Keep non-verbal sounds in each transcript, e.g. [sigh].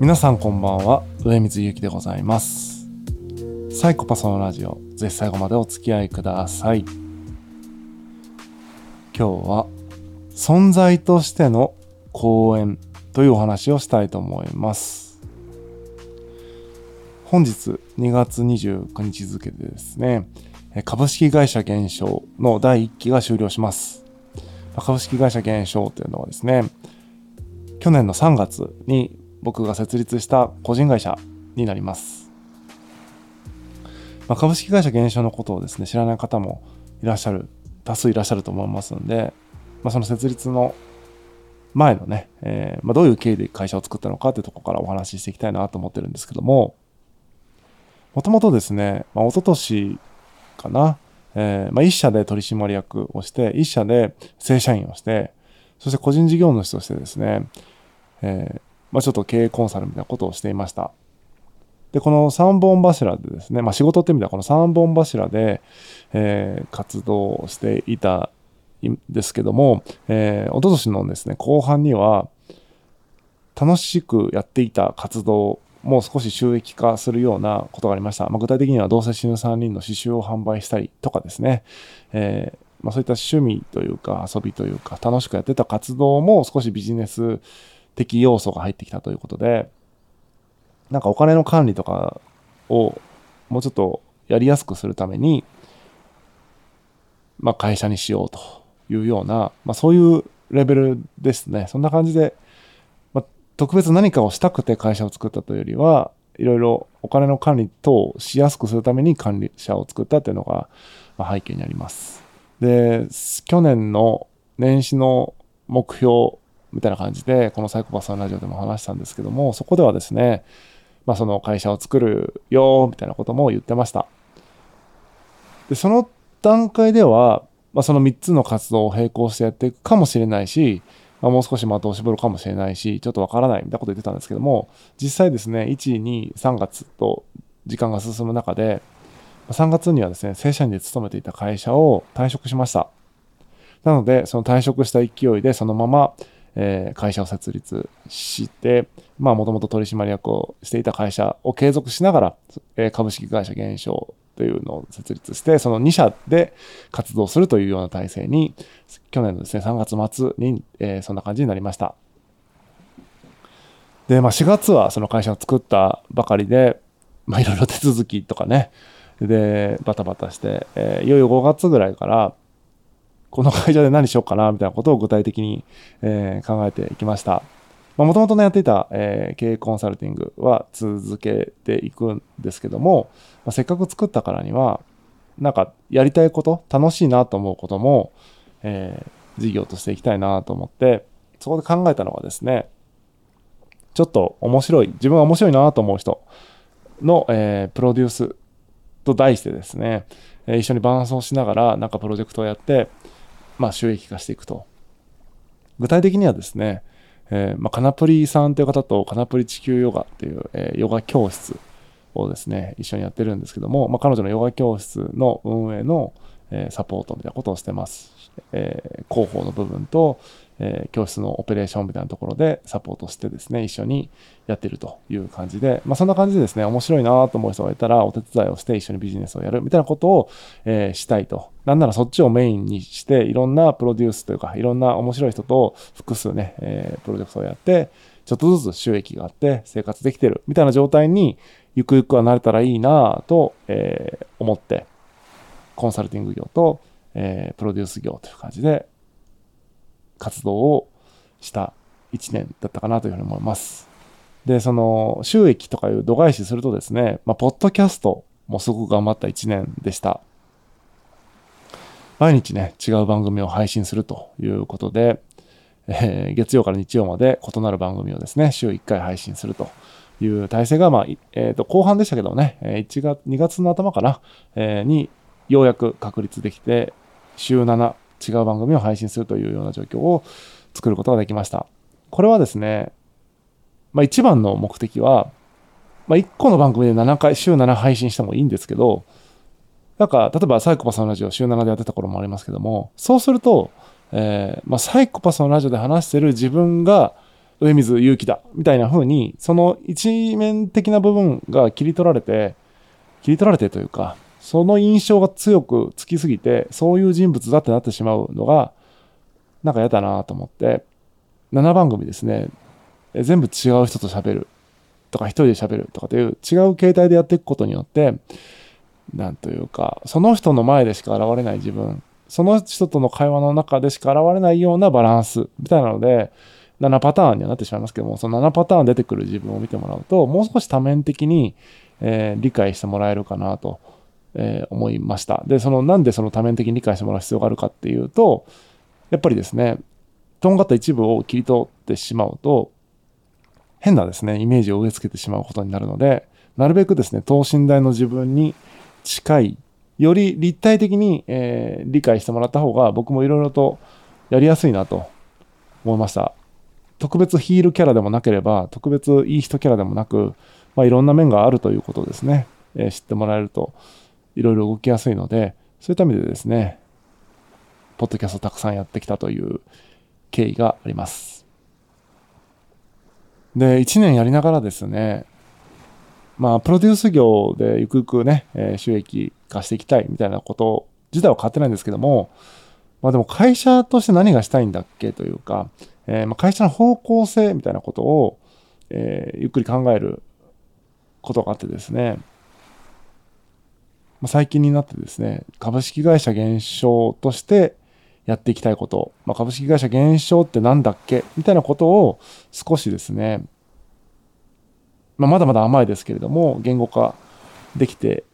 皆さんこんばんは。上水ゆきでございます。サイコパスのラジオ。ぜひ最後までお付き合いください。今日は存在としての講演というお話をしたいと思います。本日2月29日付でですね株式会社減少の第1期が終了します。株式会社減少というのはですね去年の3月に僕が設立した個人会社になります。まあ、株式会社減少のことをですね、知らない方もいらっしゃる、多数いらっしゃると思いますので、まあ、その設立の前のね、えー、まあ、どういう経緯で会社を作ったのかというとこからお話ししていきたいなと思ってるんですけども、もともとですね、まあ、一昨年かな、えー、まあ、一社で取締役をして、一社で正社員をして、そして個人事業主としてですね、えー、まあ、ちょっと経営コンサルみたいなことをしていました。で、この3本柱でですね、まあ、仕事って意味ではこの3本柱で、えー、活動していたんですけども、えー、一昨年のですね、後半には、楽しくやっていた活動も少し収益化するようなことがありました。まあ、具体的にはどうせ死ぬ3人の刺繍を販売したりとかですね、えー、まあ、そういった趣味というか遊びというか楽しくやってた活動も少しビジネス的要素が入ってきたということで、なんかお金の管理とかをもうちょっとやりやすくするために、まあ会社にしようというような、まあそういうレベルですね。そんな感じで、まあ、特別何かをしたくて会社を作ったというよりは、いろいろお金の管理等をしやすくするために管理者を作ったというのが、ま背景にあります。で、去年の年始の目標みたいな感じで、このサイコパスのラジオでも話したんですけども、そこではですね、まあ、その会社を作るよ、みたいなことも言ってました。で、その段階では、まあ、その3つの活動を並行してやっていくかもしれないし、まあ、もう少し的を絞るかもしれないし、ちょっとわからないみたいなこと言ってたんですけども、実際ですね、1、2、3月と時間が進む中で、3月にはですね、正社員で勤めていた会社を退職しました。なので、その退職した勢いで、そのまま、えー、会社を設立して、まあ、もともと取締役をしていた会社を継続しながら、えー、株式会社減少というのを設立して、その2社で活動するというような体制に、去年のですね、3月末に、えー、そんな感じになりました。で、まあ、4月はその会社を作ったばかりで、まあ、いろいろ手続きとかね、で、バタバタして、えー、いよいよ5月ぐらいから、この会社で何しようかな、みたいなことを具体的に、えー、考えていきました。もともとね、やっていた、えー、経営コンサルティングは続けていくんですけども、まあ、せっかく作ったからには、なんかやりたいこと、楽しいなと思うことも、えー、事業としていきたいなと思って、そこで考えたのはですね、ちょっと面白い、自分は面白いなと思う人の、えー、プロデュースと題してですね、え、一緒に伴走しながらなんかプロジェクトをやって、まあ、収益化していくと。具体的にはですね、えー、まあ、カナプリさんという方とカナプリ地球ヨガっていう、えー、ヨガ教室をですね、一緒にやってるんですけども、まあ、彼女のヨガ教室の運営の、えー、サポートみたいなことをしてます。え広報の部分と、えー、教室のオペレーションみたいなところでサポートしてですね、一緒にやってるという感じで、まあそんな感じでですね、面白いなと思う人がいたらお手伝いをして一緒にビジネスをやるみたいなことを、えー、したいと。なんならそっちをメインにして、いろんなプロデュースというか、いろんな面白い人と複数ね、えー、プロジェクトをやって、ちょっとずつ収益があって生活できてるみたいな状態にゆくゆくはなれたらいいなと、えー、思って、コンサルティング業と、えー、プロデュース業という感じで活動をした1年だったかなというふうに思います。で、その収益とかいう度外視するとですね、まあ、ポッドキャストもすごく頑張った1年でした。毎日ね、違う番組を配信するということで、えー、月曜から日曜まで異なる番組をですね、週1回配信するという体制が、まあ、えっ、ー、と、後半でしたけどね、1月、2月の頭かな、えー、にようやく確立できて、週7、違う番組を配信するというような状況を作ることができました。これはですね、まあ、一番の目的は、まあ、1個の番組で7回、週7配信してもいいんですけど、なんか、例えばサイコパスのラジオ週7でやってた頃もありますけども、そうすると、えー、まあ、サイコパスのラジオで話してる自分が上水勇気だみたいな風にその一面的な部分が切り取られて切り取られてというかその印象が強くつきすぎてそういう人物だってなってしまうのがなんか嫌だなと思って。7番組ですね。全部違う人と喋る。とか一人で喋るとかという違う形態でやっていくことによってなんというかその人の前でしか現れない自分。その人との会話の中でしか現れないようなバランスみたいなので7パターンにはなってしまいますけども、その7パターン出てくる自分を見てもらうと、もう少し多面的に、えー、理解してもらえるかなと、えー、思いました。で、そのなんでその多面的に理解してもらう必要があるかっていうと、やっぱりですね、とんがった一部を切り取ってしまうと、変なですね、イメージを植え付けてしまうことになるので、なるべくですね、等身大の自分に近い、より立体的に、えー、理解してもらった方が僕もいろいろとやりやすいなと思いました。特別ヒールキャラでもなければ、特別いい人キャラでもなく、まあ、いろんな面があるということですね。えー、知ってもらえると、いろいろ動きやすいので、そういった意味でですね、ポッドキャストたくさんやってきたという経緯があります。で、1年やりながらですね、まあ、プロデュース業でゆくゆくね、えー、収益化していきたいみたいなこと自体は変わってないんですけども、まあでも会社として何がしたいんだっけというか、えー、ま会社の方向性みたいなことを、えー、ゆっくり考えることがあってですね、まあ、最近になってですね、株式会社減少としてやっていきたいこと、まあ、株式会社減少って何だっけみたいなことを少しですね、まあ、まだまだ甘いですけれども、言語化できて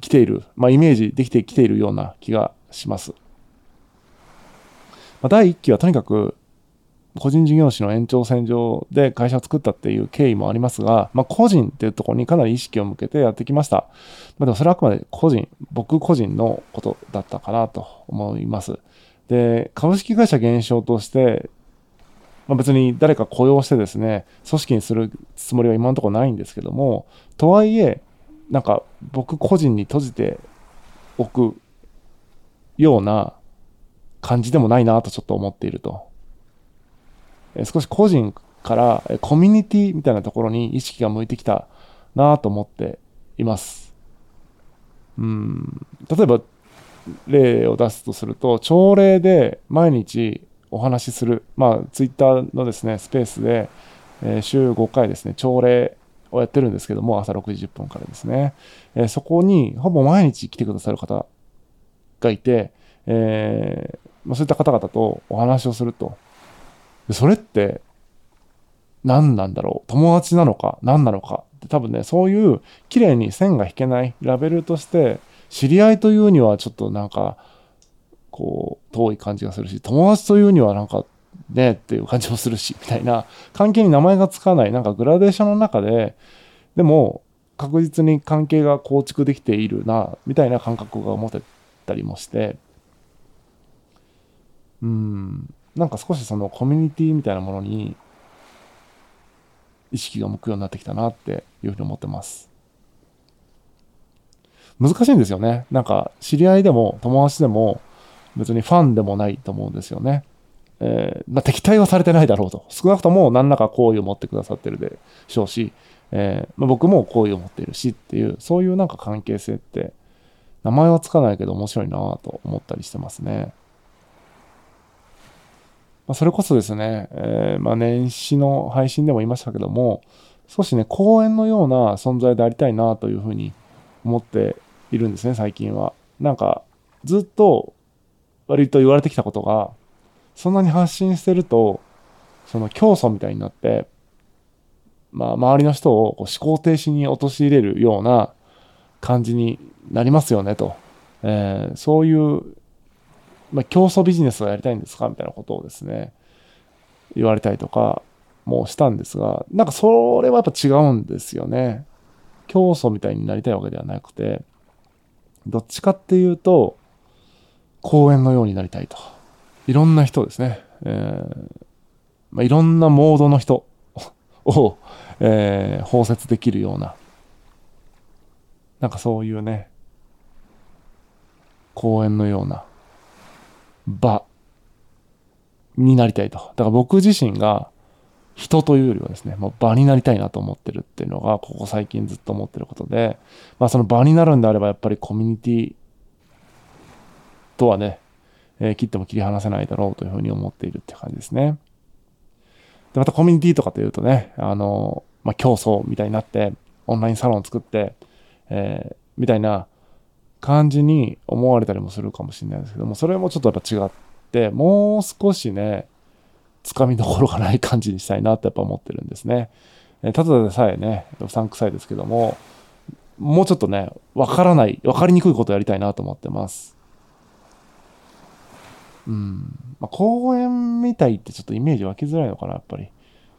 きている、まあ、イメージできてきているような気がします。まあ、第1期はとにかく個人事業主の延長線上で会社を作ったっていう経緯もありますが、まあ、個人っていうところにかなり意識を向けてやってきました。まあ、でもそれはあくまで個人、僕個人のことだったかなと思います。で、株式会社減少として、まあ、別に誰か雇用してですね、組織にするつもりは今のところないんですけども、とはいえ、なんか僕個人に閉じておくような感じでもないなとちょっと思っていると。少し個人からコミュニティみたいなところに意識が向いてきたなと思っています。うん、例えば例を出すとすると、朝礼で毎日お話しする、まあ、ツイッターのですね、スペースで、えー、週5回ですね、朝礼をやってるんですけども、朝6時10分からですね、えー、そこにほぼ毎日来てくださる方がいて、えーまあ、そういった方々とお話をすると。それって何なんだろう？友達なのか？何なのか？って多分ね、そういう綺麗に線が引けないラベルとして、知り合いというにはちょっとなんか、こう、遠い感じがするし、友達というにはなんか、ねっていう感じもするし、みたいな、関係に名前がつかない、なんかグラデーションの中で、でも、確実に関係が構築できているな、みたいな感覚が持てたりもして、うん、なんか少しそのコミュニティみたいなものに意識が向くようになってきたなっていうふうに思ってます。難しいんですよね。なんか知り合いでも友達でも別にファンでもないと思うんですよね。えー、まあ、敵対はされてないだろうと。少なくとも何らか好意を持ってくださってるでしょうし、えー、まあ、僕も好意を持っているしっていう、そういうなんか関係性って名前はつかないけど面白いなと思ったりしてますね。まあ、それこそですね、えー、まあ、年始の配信でも言いましたけども、少しね、公園のような存在でありたいなというふうに思っているんですね、最近は。なんか、ずっと割と言われてきたことが、そんなに発信してると、その競争みたいになって、まあ、周りの人をこう思考停止に陥れるような感じになりますよねと。えー、そういうまあ、競争ビジネスをやりたいんですか？みたいなことをですね、言われたりとかもしたんですが、なんかそれはやっぱ違うんですよね。競争みたいになりたいわけではなくて、どっちかっていうと、公園のようになりたいと。いろんな人ですね。えーまあ、いろんなモードの人 [laughs] を、えー、包摂できるような、なんかそういうね、公園のような場になりたいと。だから僕自身が人というよりはですね、もう場になりたいなと思ってるっていうのが、ここ最近ずっと思ってることで、まあその場になるんであれば、やっぱりコミュニティとはね、えー、切っても切り離せないだろうというふうに思っているって感じですね。で、またコミュニティとかというとね、あの、まあ競争みたいになって、オンラインサロン作って、えー、みたいな感じに思われたりもするかもしれないですけども、それもちょっとやっぱ違って、もう少しね、つかみどころがない感じにしたいなってやっぱ思ってるんですね。えただでさえね、うさんくさいですけども、もうちょっとね、わからない、わかりにくいことやりたいなと思ってます。うん。まあ、公園みたいってちょっとイメージ湧きづらいのかな、やっぱり。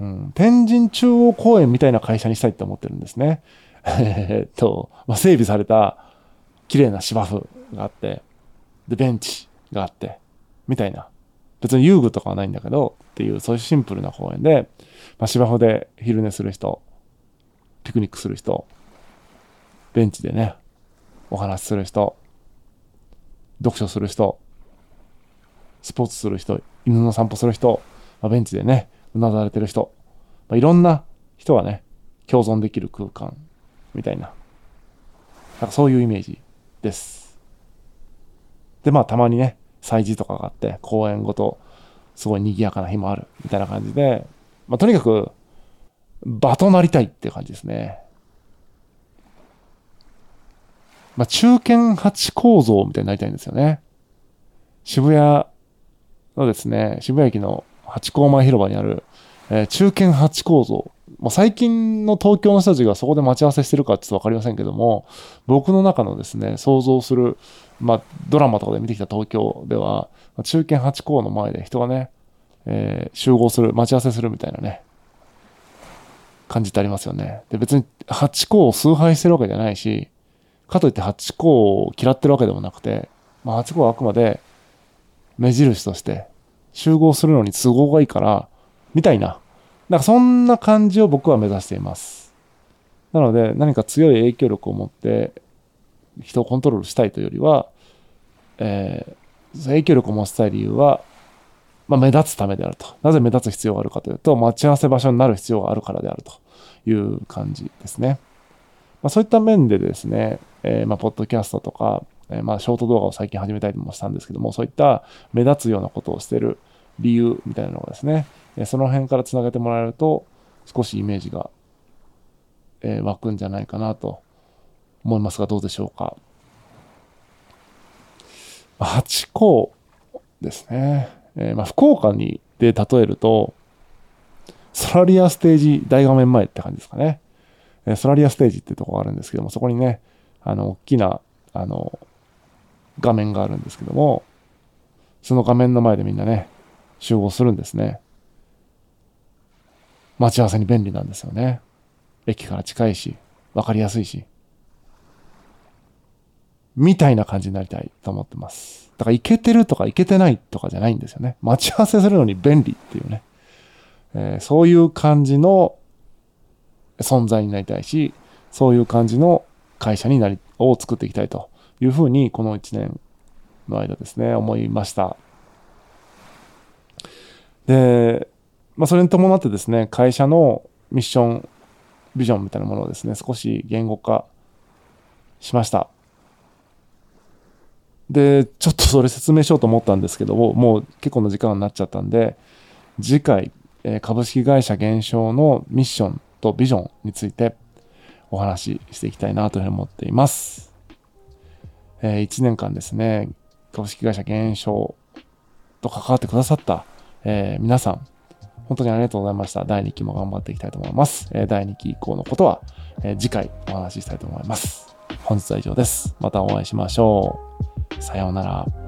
うん。天神中央公園みたいな会社にしたいって思ってるんですね。[laughs] えっと、まあ、整備された綺麗な芝生があって、で、ベンチがあって、みたいな。別に遊具とかはないんだけど、っていう、そういうシンプルな公園で、まあ、芝生で昼寝する人、ピクニックする人、ベンチでね、お話しする人、読書する人、スポーツする人、犬の散歩する人、まあ、ベンチでね、うなだれてる人、まあ、いろんな人がね、共存できる空間みたいな、なんかそういうイメージです。で、まあたまにね、祭事とかがあって、公演ごと、すごい賑やかな日もある、みたいな感じで、まあ、とにかく、場となりたいっていう感じですね。まあ、中堅八構造みたいになりたいんですよね。渋谷のですね、渋谷駅の八甲前広場にある、えー、中堅八構造。まあ、最近の東京の人たちがそこで待ち合わせしてるかちょっとわかりませんけども、僕の中のですね、想像するまあ、ドラマとかで見てきた東京では、中堅八校の前で人がね、えー、集合する、待ち合わせするみたいなね、感じってありますよね。で、別に八校を崇拝してるわけじゃないし、かといって八校を嫌ってるわけでもなくて、まあ、八校はあくまで目印として集合するのに都合がいいから、みたいな。なんかそんな感じを僕は目指しています。なので何か強い影響力を持って人をコントロールしたいというよりは、えー、影響力を持ちたい理由は、まあ、目立つためであると。なぜ目立つ必要があるかというと、待ち合わせ場所になる必要があるからであるという感じですね。まあ、そういった面でですね、えー、まあ、ポッドキャストとか、えー、まあ、ショート動画を最近始めたりもしたんですけども、そういった目立つようなことをしてる理由みたいなのがですね、その辺からつなげてもらえると、少しイメージが、え湧くんじゃないかなと思いますが、どうでしょうか。8校ですね。え、ま、福岡にで例えると、ソラリアステージ大画面前って感じですかね。え、ソラリアステージってとこがあるんですけども、そこにね、あの、大きな、あの、画面があるんですけども、その画面の前でみんなね、集合するんですね。待ち合わせに便利なんですよね。駅から近いし、わかりやすいし。みたいな感じになりたいと思ってます。だから、いけてるとかいけてないとかじゃないんですよね。待ち合わせするのに便利っていうね。えー、そういう感じの存在になりたいし、そういう感じの会社になり、を作っていきたいというふうに、この1年の間ですね、思いました。で、まあ、それに伴ってですね、会社のミッション、ビジョンみたいなものをですね、少し言語化しました。で、ちょっとそれ説明しようと思ったんですけども、もう結構な時間になっちゃったんで、次回、え株式会社減少のミッションとビジョンについてお話ししていきたいなというふうに思っています。えー、1年間ですね、株式会社減少と関わってくださった、えー、皆さん、本当にありがとうございました。第2期も頑張っていきたいと思います。えー、第2期以降のことは、え次回お話ししたいと思います。本日は以上です。またお会いしましょう。さようなら。